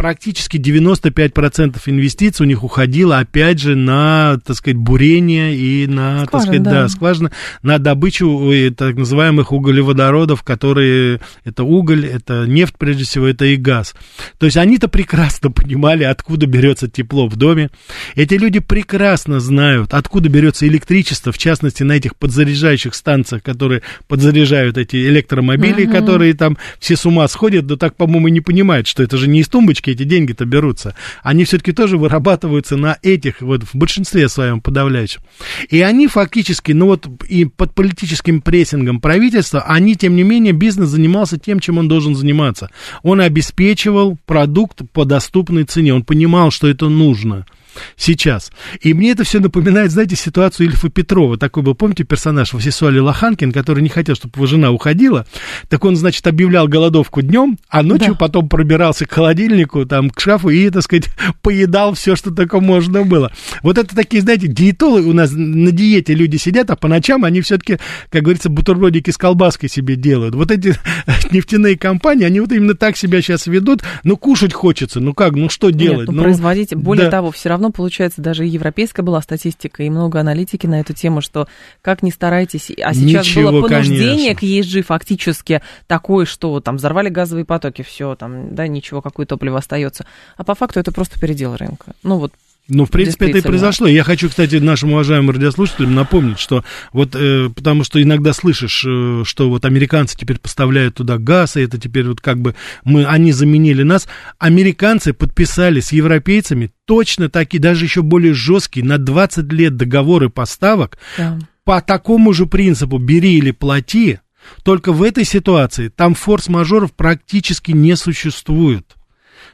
практически 95% инвестиций у них уходило, опять же, на, так сказать, бурение и на, Скважин, так сказать, да. да, скважина, на добычу э, так называемых углеводородов, которые, это уголь, это нефть, прежде всего, это и газ. То есть они-то прекрасно [laughs] понимали, откуда берется тепло в доме. Эти люди прекрасно знают, откуда берется электричество, в частности, на этих подзаряжающих станциях, которые подзаряжают эти электромобили, uh-huh. которые там все с ума сходят, но так, по-моему, не понимают, что это же не из тумбочки эти деньги-то берутся? Они все-таки тоже вырабатываются на этих, вот в большинстве своем подавляющем. И они фактически, ну вот и под политическим прессингом правительства, они, тем не менее, бизнес занимался тем, чем он должен заниматься. Он обеспечивал продукт по доступной цене, он понимал, что это нужно сейчас. И мне это все напоминает, знаете, ситуацию Ильфа Петрова. Такой был, помните, персонаж в Сесуале Лоханкин, который не хотел, чтобы его жена уходила. Так он, значит, объявлял голодовку днем, а ночью да. потом пробирался к холодильнику, там, к шкафу и, так сказать, [laughs] поедал все, что только можно было. Вот это такие, знаете, диетологи у нас на диете люди сидят, а по ночам они все-таки, как говорится, бутербродики с колбаской себе делают. Вот эти [laughs] нефтяные компании, они вот именно так себя сейчас ведут. Ну, кушать хочется, ну как, ну что делать? Нет, ну, ну производить, более да. того, все равно равно, получается, даже европейская была статистика и много аналитики на эту тему, что как ни старайтесь, а сейчас Ничего, было понуждение конечно. к ESG фактически такое, что там взорвали газовые потоки, все, там, да, ничего, какое топливо остается. А по факту это просто передел рынка. Ну вот ну, в принципе, это и произошло. Я хочу, кстати, нашим уважаемым радиослушателям напомнить, что вот, э, потому что иногда слышишь, э, что вот американцы теперь поставляют туда газ, и это теперь вот как бы мы, они заменили нас. Американцы подписали с европейцами точно такие, даже еще более жесткие, на 20 лет договоры поставок да. по такому же принципу «бери или плати», только в этой ситуации там форс-мажоров практически не существует.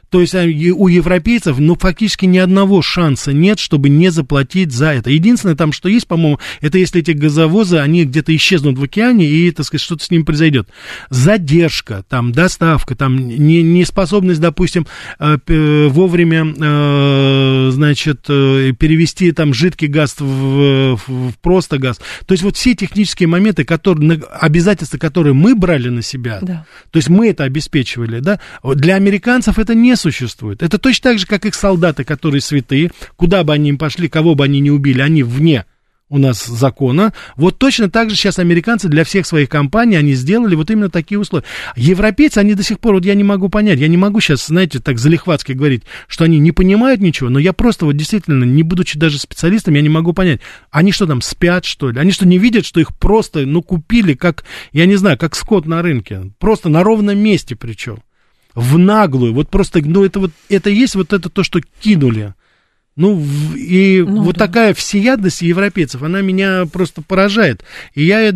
То есть а, у европейцев, ну, фактически ни одного шанса нет, чтобы не заплатить за это. Единственное там, что есть, по-моему, это если эти газовозы, они где-то исчезнут в океане, и, так сказать, что-то с ним произойдет. Задержка, там, доставка, там, не, неспособность, допустим, э, вовремя, э, значит, э, перевести там жидкий газ в, в просто газ. То есть вот все технические моменты, которые, обязательства, которые мы брали на себя, да. то есть мы это обеспечивали, да, для американцев это не существует. Это точно так же, как их солдаты, которые святые, куда бы они им пошли, кого бы они ни убили, они вне у нас закона. Вот точно так же сейчас американцы для всех своих компаний, они сделали вот именно такие условия. Европейцы, они до сих пор, вот я не могу понять, я не могу сейчас, знаете, так залихватски говорить, что они не понимают ничего, но я просто вот действительно, не будучи даже специалистом, я не могу понять, они что там, спят, что ли? Они что, не видят, что их просто, ну, купили, как, я не знаю, как скот на рынке, просто на ровном месте причем в наглую, вот просто, ну, это вот, это есть вот это то, что кинули. Ну, и ну, вот да. такая всеядность европейцев, она меня просто поражает. И я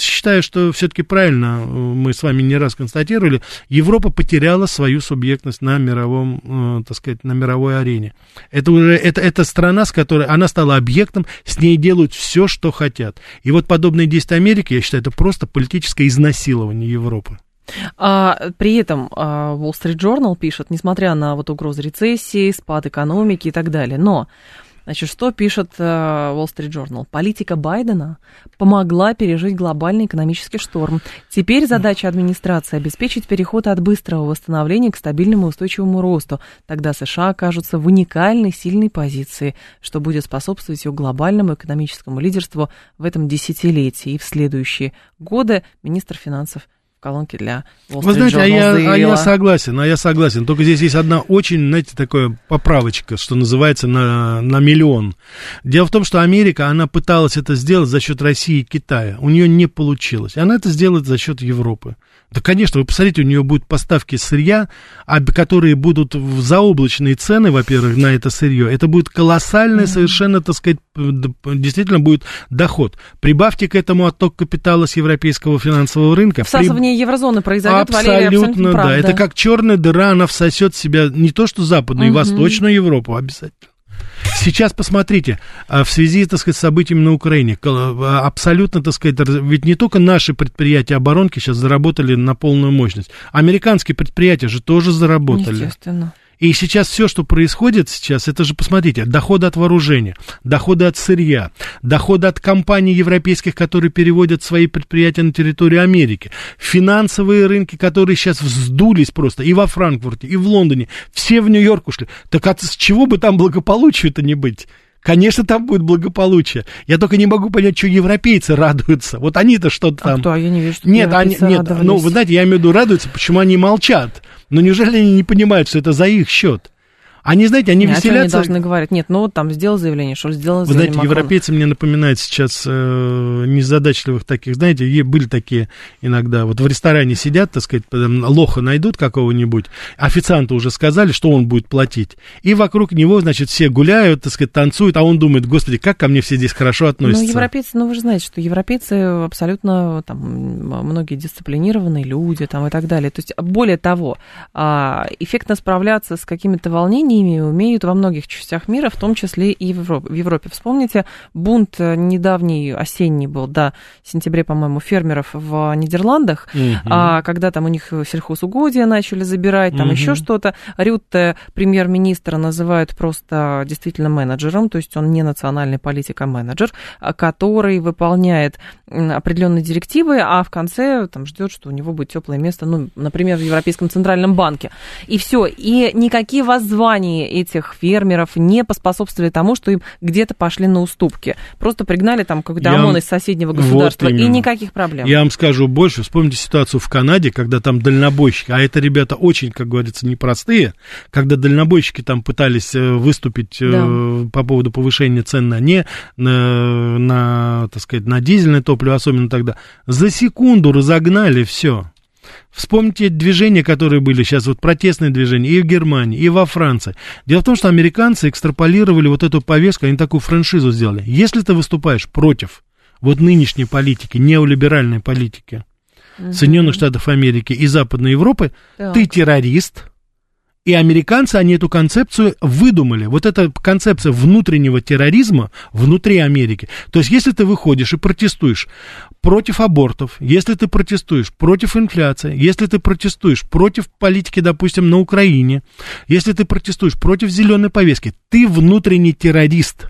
считаю, что все-таки правильно э, мы с вами не раз констатировали, Европа потеряла свою субъектность на мировом, э, так сказать, на мировой арене. Это уже, это, это страна, с которой она стала объектом, с ней делают все, что хотят. И вот подобные действия Америки, я считаю, это просто политическое изнасилование Европы. А, при этом а, Wall Street Journal пишет, несмотря на вот угрозы рецессии, спад экономики и так далее, но Значит, что пишет uh, Wall Street Journal? Политика Байдена помогла пережить глобальный экономический шторм. Теперь задача администрации обеспечить переход от быстрого восстановления к стабильному устойчивому росту. Тогда США окажутся в уникальной сильной позиции, что будет способствовать его глобальному экономическому лидерству в этом десятилетии. И в следующие годы министр финансов колонки для Wall Street Вы знаете, а я, а я согласен, а я согласен. Только здесь есть одна очень, знаете, такая поправочка, что называется, на, на миллион. Дело в том, что Америка, она пыталась это сделать за счет России и Китая. У нее не получилось. Она это сделает за счет Европы. Да, конечно, вы посмотрите, у нее будут поставки сырья, которые будут в заоблачные цены, во-первых, на это сырье. Это будет колоссальный mm-hmm. совершенно, так сказать, действительно будет доход. Прибавьте к этому отток капитала с европейского финансового рынка. Всасывание При... еврозоны произойдет, абсолютно, Валерий, абсолютно да. Правда. Это как черная дыра, она всосет в себя не то что западную mm-hmm. и восточную Европу обязательно. Сейчас посмотрите, а, в связи, так сказать, с событиями на Украине, а, абсолютно, так сказать, ведь не только наши предприятия оборонки сейчас заработали на полную мощность, американские предприятия же тоже заработали. Естественно. И сейчас все, что происходит сейчас, это же, посмотрите, доходы от вооружения, доходы от сырья, доходы от компаний европейских, которые переводят свои предприятия на территорию Америки, финансовые рынки, которые сейчас вздулись просто и во Франкфурте, и в Лондоне, все в Нью-Йорк ушли. Так от с чего бы там благополучию-то не быть? Конечно, там будет благополучие. Я только не могу понять, что европейцы радуются. Вот они-то что-то а там... А кто? Я не вижу, что Нет, они, нет, ну, вы знаете, я имею в виду радуются, почему они молчат. Но неужели они не понимают, что это за их счет? Они, знаете, они нет, веселятся... они должны говорить, нет, ну, там, сделал заявление, что сделал Вы заявление знаете, Макрон. европейцы мне напоминают сейчас э, незадачливых таких, знаете, были такие иногда, вот в ресторане сидят, так сказать, лоха найдут какого-нибудь, официанту уже сказали, что он будет платить, и вокруг него, значит, все гуляют, так сказать, танцуют, а он думает, господи, как ко мне все здесь хорошо относятся. Ну, европейцы, ну, вы же знаете, что европейцы абсолютно, там, многие дисциплинированные люди, там, и так далее. То есть, более того, а, эффектно справляться с какими-то волнениями ними умеют во многих частях мира, в том числе и в Европе. В Европе. Вспомните, бунт э, недавний, осенний был, да, в сентябре, по-моему, фермеров в Нидерландах, угу. а, когда там у них сельхозугодия начали забирать, там угу. еще что-то. Рютте, премьер-министра, называют просто действительно менеджером, то есть он не национальный политик, а менеджер, а, который выполняет определенные директивы, а в конце там ждет, что у него будет теплое место, ну, например, в Европейском центральном банке. И все. И никакие воззвания компании этих фермеров не поспособствовали тому, что им где-то пошли на уступки. Просто пригнали там какой-то ОМОН вам... из соседнего государства, вот и никаких проблем. Я вам скажу больше. Вспомните ситуацию в Канаде, когда там дальнобойщики, а это ребята очень, как говорится, непростые, когда дальнобойщики там пытались э, выступить э, да. по поводу повышения цен на не, на, на, так сказать, на дизельное топливо, особенно тогда, за секунду разогнали все. Вспомните движения, которые были сейчас, вот протестные движения и в Германии, и во Франции. Дело в том, что американцы экстраполировали вот эту повестку, они такую франшизу сделали. Если ты выступаешь против вот нынешней политики, неолиберальной политики угу. Соединенных Штатов Америки и Западной Европы, так. ты террорист, И американцы, они эту концепцию выдумали. Вот эта концепция внутреннего терроризма внутри Америки. То есть, если ты выходишь и протестуешь против абортов, если ты протестуешь против инфляции, если ты протестуешь против политики, допустим, на Украине, если ты протестуешь против зеленой повестки, ты внутренний террорист.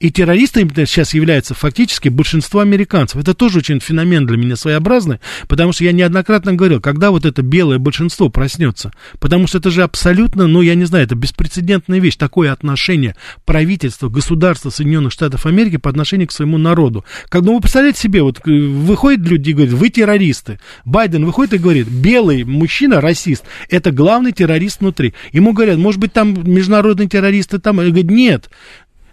И террористами сейчас является фактически большинство американцев. Это тоже очень феномен для меня своеобразный, потому что я неоднократно говорил, когда вот это белое большинство проснется, потому что это же абсолютно, ну, я не знаю, это беспрецедентная вещь, такое отношение правительства, государства Соединенных Штатов Америки по отношению к своему народу. Как, ну, вы представляете себе, вот э, выходят люди и говорят, вы террористы. Байден выходит и говорит, белый мужчина, расист, это главный террорист внутри. Ему говорят, может быть, там международные террористы, там, и говорит, нет,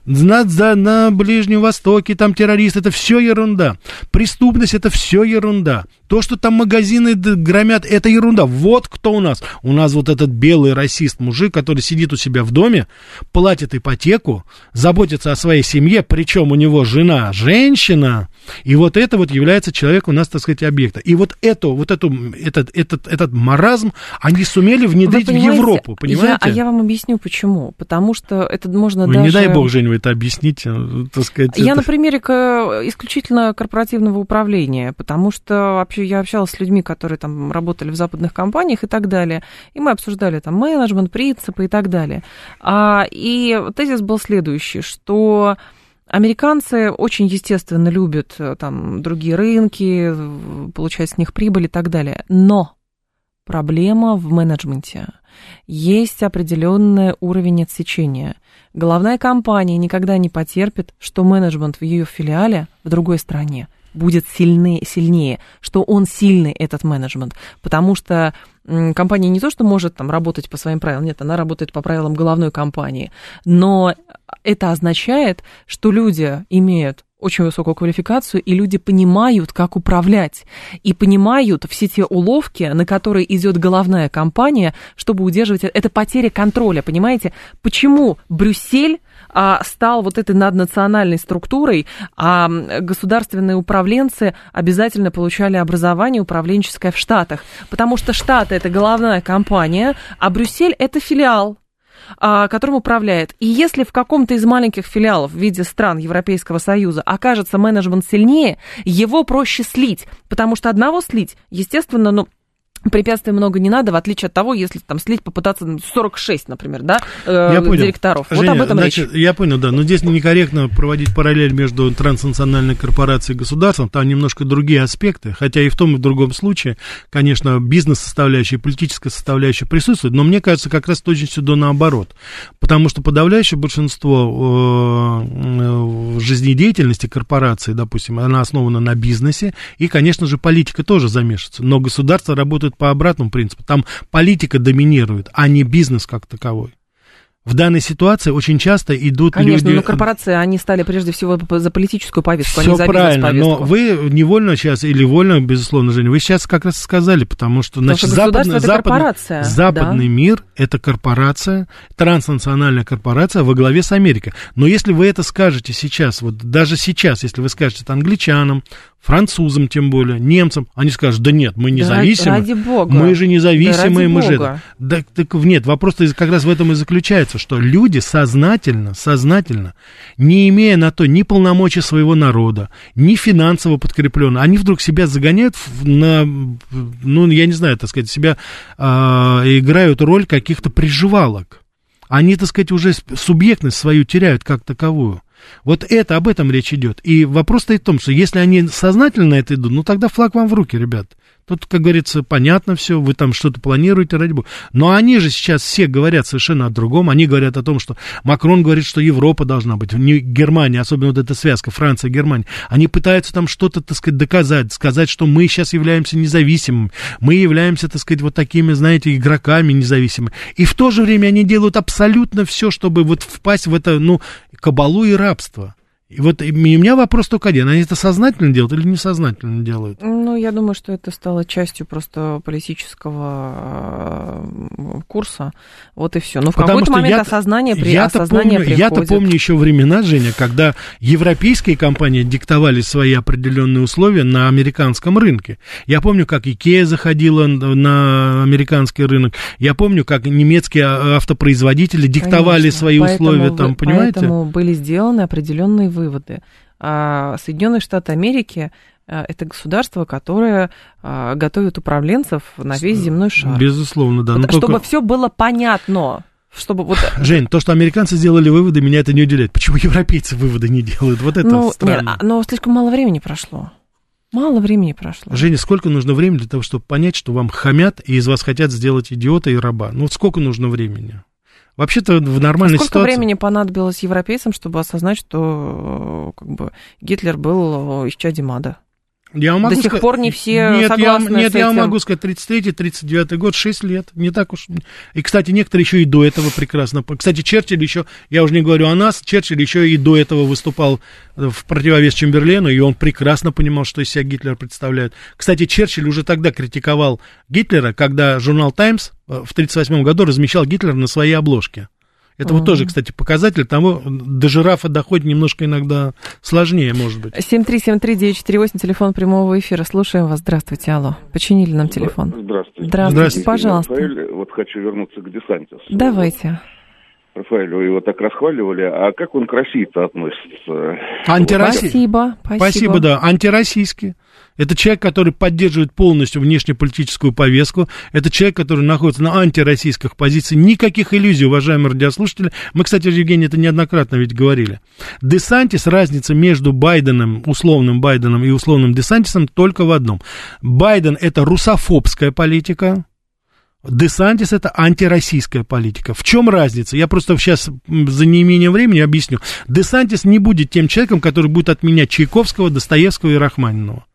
на, на, на Ближнем Востоке, там террористы, это все ерунда. Преступность, это все ерунда. То, что там магазины громят, это ерунда. Вот кто у нас. У нас вот этот белый расист-мужик, который сидит у себя в доме, платит ипотеку, заботится о своей семье, причем у него жена женщина, и вот это вот является человек у нас, так сказать, объекта. И вот эту, вот эту, этот, этот, этот маразм они сумели внедрить в Европу, понимаете? Я, а я вам объясню, почему. Потому что это можно Вы даже... Не дай бог, Жень, это объясните, э, так сказать. Я это... на примере исключительно корпоративного управления, потому что вообще я общалась с людьми, которые там работали в западных компаниях и так далее, и мы обсуждали там менеджмент, принципы и так далее. А, и тезис был следующий, что Американцы очень естественно любят э, там другие рынки, получать с них прибыль и так далее. Но проблема в менеджменте. Есть определенный уровень отсечения. Головная компания никогда не потерпит, что менеджмент в ее филиале в другой стране будет сильнее, сильнее, что он сильный, этот менеджмент, потому что компания не то, что может там работать по своим правилам, нет, она работает по правилам головной компании, но это означает, что люди имеют очень высокую квалификацию, и люди понимают, как управлять, и понимают все те уловки, на которые идет головная компания, чтобы удерживать... Это потеря контроля, понимаете? Почему Брюссель стал вот этой наднациональной структурой, а государственные управленцы обязательно получали образование управленческое в Штатах, потому что Штаты это головная компания, а Брюссель это филиал а, которым управляет. И если в каком-то из маленьких филиалов в виде стран Европейского Союза окажется менеджмент сильнее, его проще слить, потому что одного слить, естественно, ну, препятствий много не надо, в отличие от того, если там слить попытаться 46, например, да, э, я понял. директоров. Женя, вот об этом значит, речь. Я понял, да, но здесь некорректно проводить параллель между транснациональной корпорацией и государством, там немножко другие аспекты, хотя и в том и в другом случае, конечно, бизнес-составляющая, политическая составляющая присутствует, но мне кажется, как раз точностью до наоборот, потому что подавляющее большинство э, жизнедеятельности корпорации, допустим, она основана на бизнесе, и, конечно же, политика тоже замешивается, но государство работает по обратному принципу. Там политика доминирует, а не бизнес как таковой в данной ситуации очень часто идут Конечно, люди... но корпорации, они стали прежде всего за политическую повестку, Все а не за правильно, но вы невольно сейчас, или вольно, безусловно, Женя, вы сейчас как раз сказали, потому что, потому значит, что западный, это корпорация, западный да? мир – это корпорация, транснациональная корпорация во главе с Америкой. Но если вы это скажете сейчас, вот даже сейчас, если вы скажете это англичанам, французам тем более, немцам, они скажут, да нет, мы независимы. Ради бога. Мы же независимые, да мы же... Да, так нет, вопрос как раз в этом и заключается, что люди сознательно, сознательно, не имея на то ни полномочий своего народа, ни финансово подкрепленно, они вдруг себя загоняют на, ну, я не знаю, так сказать, себя э, играют роль каких-то приживалок. Они, так сказать, уже субъектность свою теряют как таковую. Вот это, об этом речь идет. И вопрос стоит в том, что если они сознательно на это идут, ну тогда флаг вам в руки, ребят. Тут, как говорится, понятно все, вы там что-то планируете, ради бога. Но они же сейчас все говорят совершенно о другом. Они говорят о том, что Макрон говорит, что Европа должна быть, не Германия, особенно вот эта связка Франция, Германия. Они пытаются там что-то, так сказать, доказать, сказать, что мы сейчас являемся независимыми, мы являемся, так сказать, вот такими, знаете, игроками независимыми. И в то же время они делают абсолютно все, чтобы вот впасть в это, ну, кабалу и рабство. И вот и у меня вопрос только один. Они это сознательно делают или несознательно делают? Ну, я думаю, что это стало частью просто политического э, курса. Вот и все. Но в какой-то момент осознание, при, я осознание помню, Я-то помню еще времена, Женя, когда европейские компании диктовали свои определенные условия на американском рынке. Я помню, как Икея заходила на американский рынок. Я помню, как немецкие а, автопроизводители диктовали Конечно. свои поэтому, условия там, понимаете? Поэтому были сделаны определенные выводы. А Соединенные Штаты Америки а, это государство, которое а, готовит управленцев на весь земной шар. Безусловно, да. Вот, чтобы только... все было понятно. Чтобы вот... [laughs] Жень, то, что американцы сделали выводы, меня это не удивляет. Почему европейцы выводы не делают? Вот это ну, странно. Нет, но слишком мало времени прошло. Мало времени прошло. Женя, сколько нужно времени для того, чтобы понять, что вам хамят и из вас хотят сделать идиота и раба? Ну, сколько нужно времени? Вообще-то в нормальной Сколько ситуации... времени понадобилось европейцам, чтобы осознать, что как бы, Гитлер был исчадием ада? Я могу До сих сказать, пор не все нет, согласны я, Нет, с этим. я могу сказать, 33-39 год, 6 лет, не так уж. И, кстати, некоторые еще и до этого прекрасно. Кстати, Черчилль еще, я уже не говорю о нас, Черчилль еще и до этого выступал в противовес Чемберлену, и он прекрасно понимал, что из себя Гитлер представляет. Кстати, Черчилль уже тогда критиковал Гитлера, когда журнал «Таймс» в 1938 году размещал Гитлера на своей обложке. Это вот тоже, кстати, показатель того, до жирафа доходит немножко иногда сложнее, может быть. 7373948, телефон прямого эфира. Слушаем вас. Здравствуйте, алло. Починили нам телефон. Здравствуйте. Здравствуйте, Здравствуйте. пожалуйста. Рафаэль, вот хочу вернуться к Десантису. Давайте. Рафаэль, вы его так расхваливали, а как он к России-то относится? Антироссийский. Спасибо, спасибо. Спасибо, да, антироссийский. Это человек, который поддерживает полностью внешнеполитическую повестку. Это человек, который находится на антироссийских позициях. Никаких иллюзий, уважаемые радиослушатели. Мы, кстати, Евгений, это неоднократно ведь говорили. Десантис, разница между Байденом, условным Байденом и условным Десантисом только в одном. Байден – это русофобская политика, Десантис это антироссийская политика. В чем разница? Я просто сейчас за неимением времени объясню. Десантис не будет тем человеком, который будет отменять Чайковского, Достоевского и Рахманинова.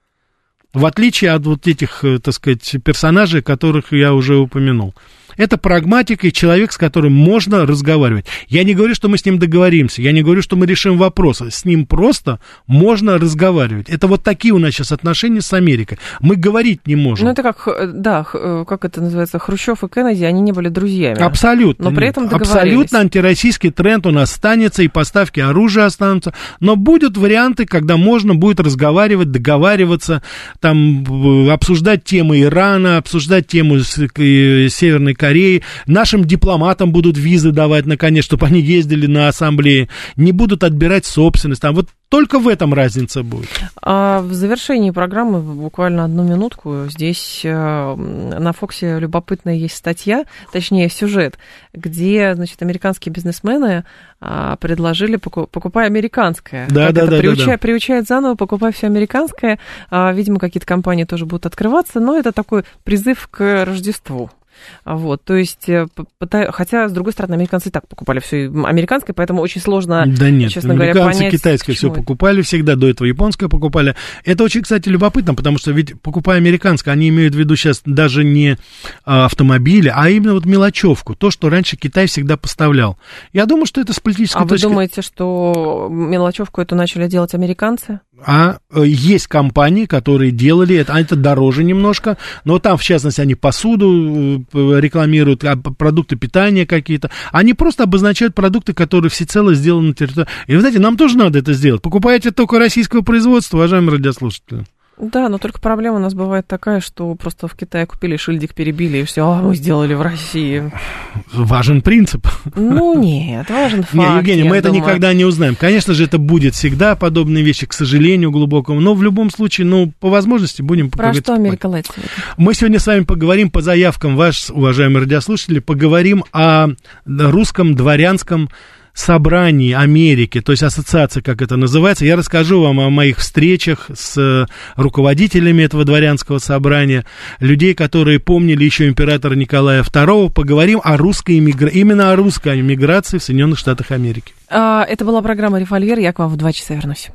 В отличие от вот этих, э, так сказать, персонажей, которых я уже упомянул. Это прагматик и человек, с которым можно разговаривать. Я не говорю, что мы с ним договоримся, я не говорю, что мы решим вопросы. С ним просто можно разговаривать. Это вот такие у нас сейчас отношения с Америкой. Мы говорить не можем. Ну, это как, э, да, э, как это называется, Хрущев и Кеннеди, они не были друзьями. Абсолютно. Но при этом. Абсолютно антироссийский тренд у нас останется, и поставки оружия останутся. Но будут варианты, когда можно будет разговаривать, договариваться, там, обсуждать темы Ирана, обсуждать тему Северной Кореи, Кореи, нашим дипломатам будут визы давать, наконец, чтобы они ездили на ассамблеи, не будут отбирать собственность. Там вот только в этом разница будет. А в завершении программы, буквально одну минутку, здесь э, на Фоксе любопытная есть статья, точнее сюжет, где, значит, американские бизнесмены а, предложили, покупай американское. Да, как да, это да, приучая, да, да. Приучает заново, покупай все американское. А, видимо, какие-то компании тоже будут открываться, но это такой призыв к Рождеству. Вот, то есть, э, хотя, с другой стороны, американцы и так покупали все американское, поэтому очень сложно, да нет, честно говоря, понять, китайское все покупали всегда, до этого японское покупали. Это очень, кстати, любопытно, потому что ведь покупая американское, они имеют в виду сейчас даже не а, автомобили, а именно вот мелочевку, то, что раньше Китай всегда поставлял. Я думаю, что это с политической а точки... вы думаете, что мелочевку эту начали делать американцы? А э, есть компании, которые делали это, а это дороже немножко, но там, в частности, они посуду э, рекламируют, а продукты питания какие-то, они просто обозначают продукты, которые всецело сделаны на территории. И, вы знаете, нам тоже надо это сделать. Покупаете только российского производства, уважаемые радиослушатели. Да, но только проблема у нас бывает такая, что просто в Китае купили шильдик, перебили, и все, а мы сделали в России. Важен принцип. Ну, нет, важен факт. Не, Евгений, мы это думаю. никогда не узнаем. Конечно же, это будет всегда подобные вещи, к сожалению, глубокому, но в любом случае, ну, по возможности будем Про что Америка Латина? Мы сегодня с вами поговорим по заявкам ваш, уважаемые радиослушатели, поговорим о русском дворянском собрании Америки, то есть ассоциация, как это называется. Я расскажу вам о моих встречах с э, руководителями этого дворянского собрания, людей, которые помнили еще императора Николая II. Поговорим о русской иммиграции, именно о русской иммиграции в Соединенных Штатах Америки. А, это была программа «Револьвер». Я к вам в два часа вернусь.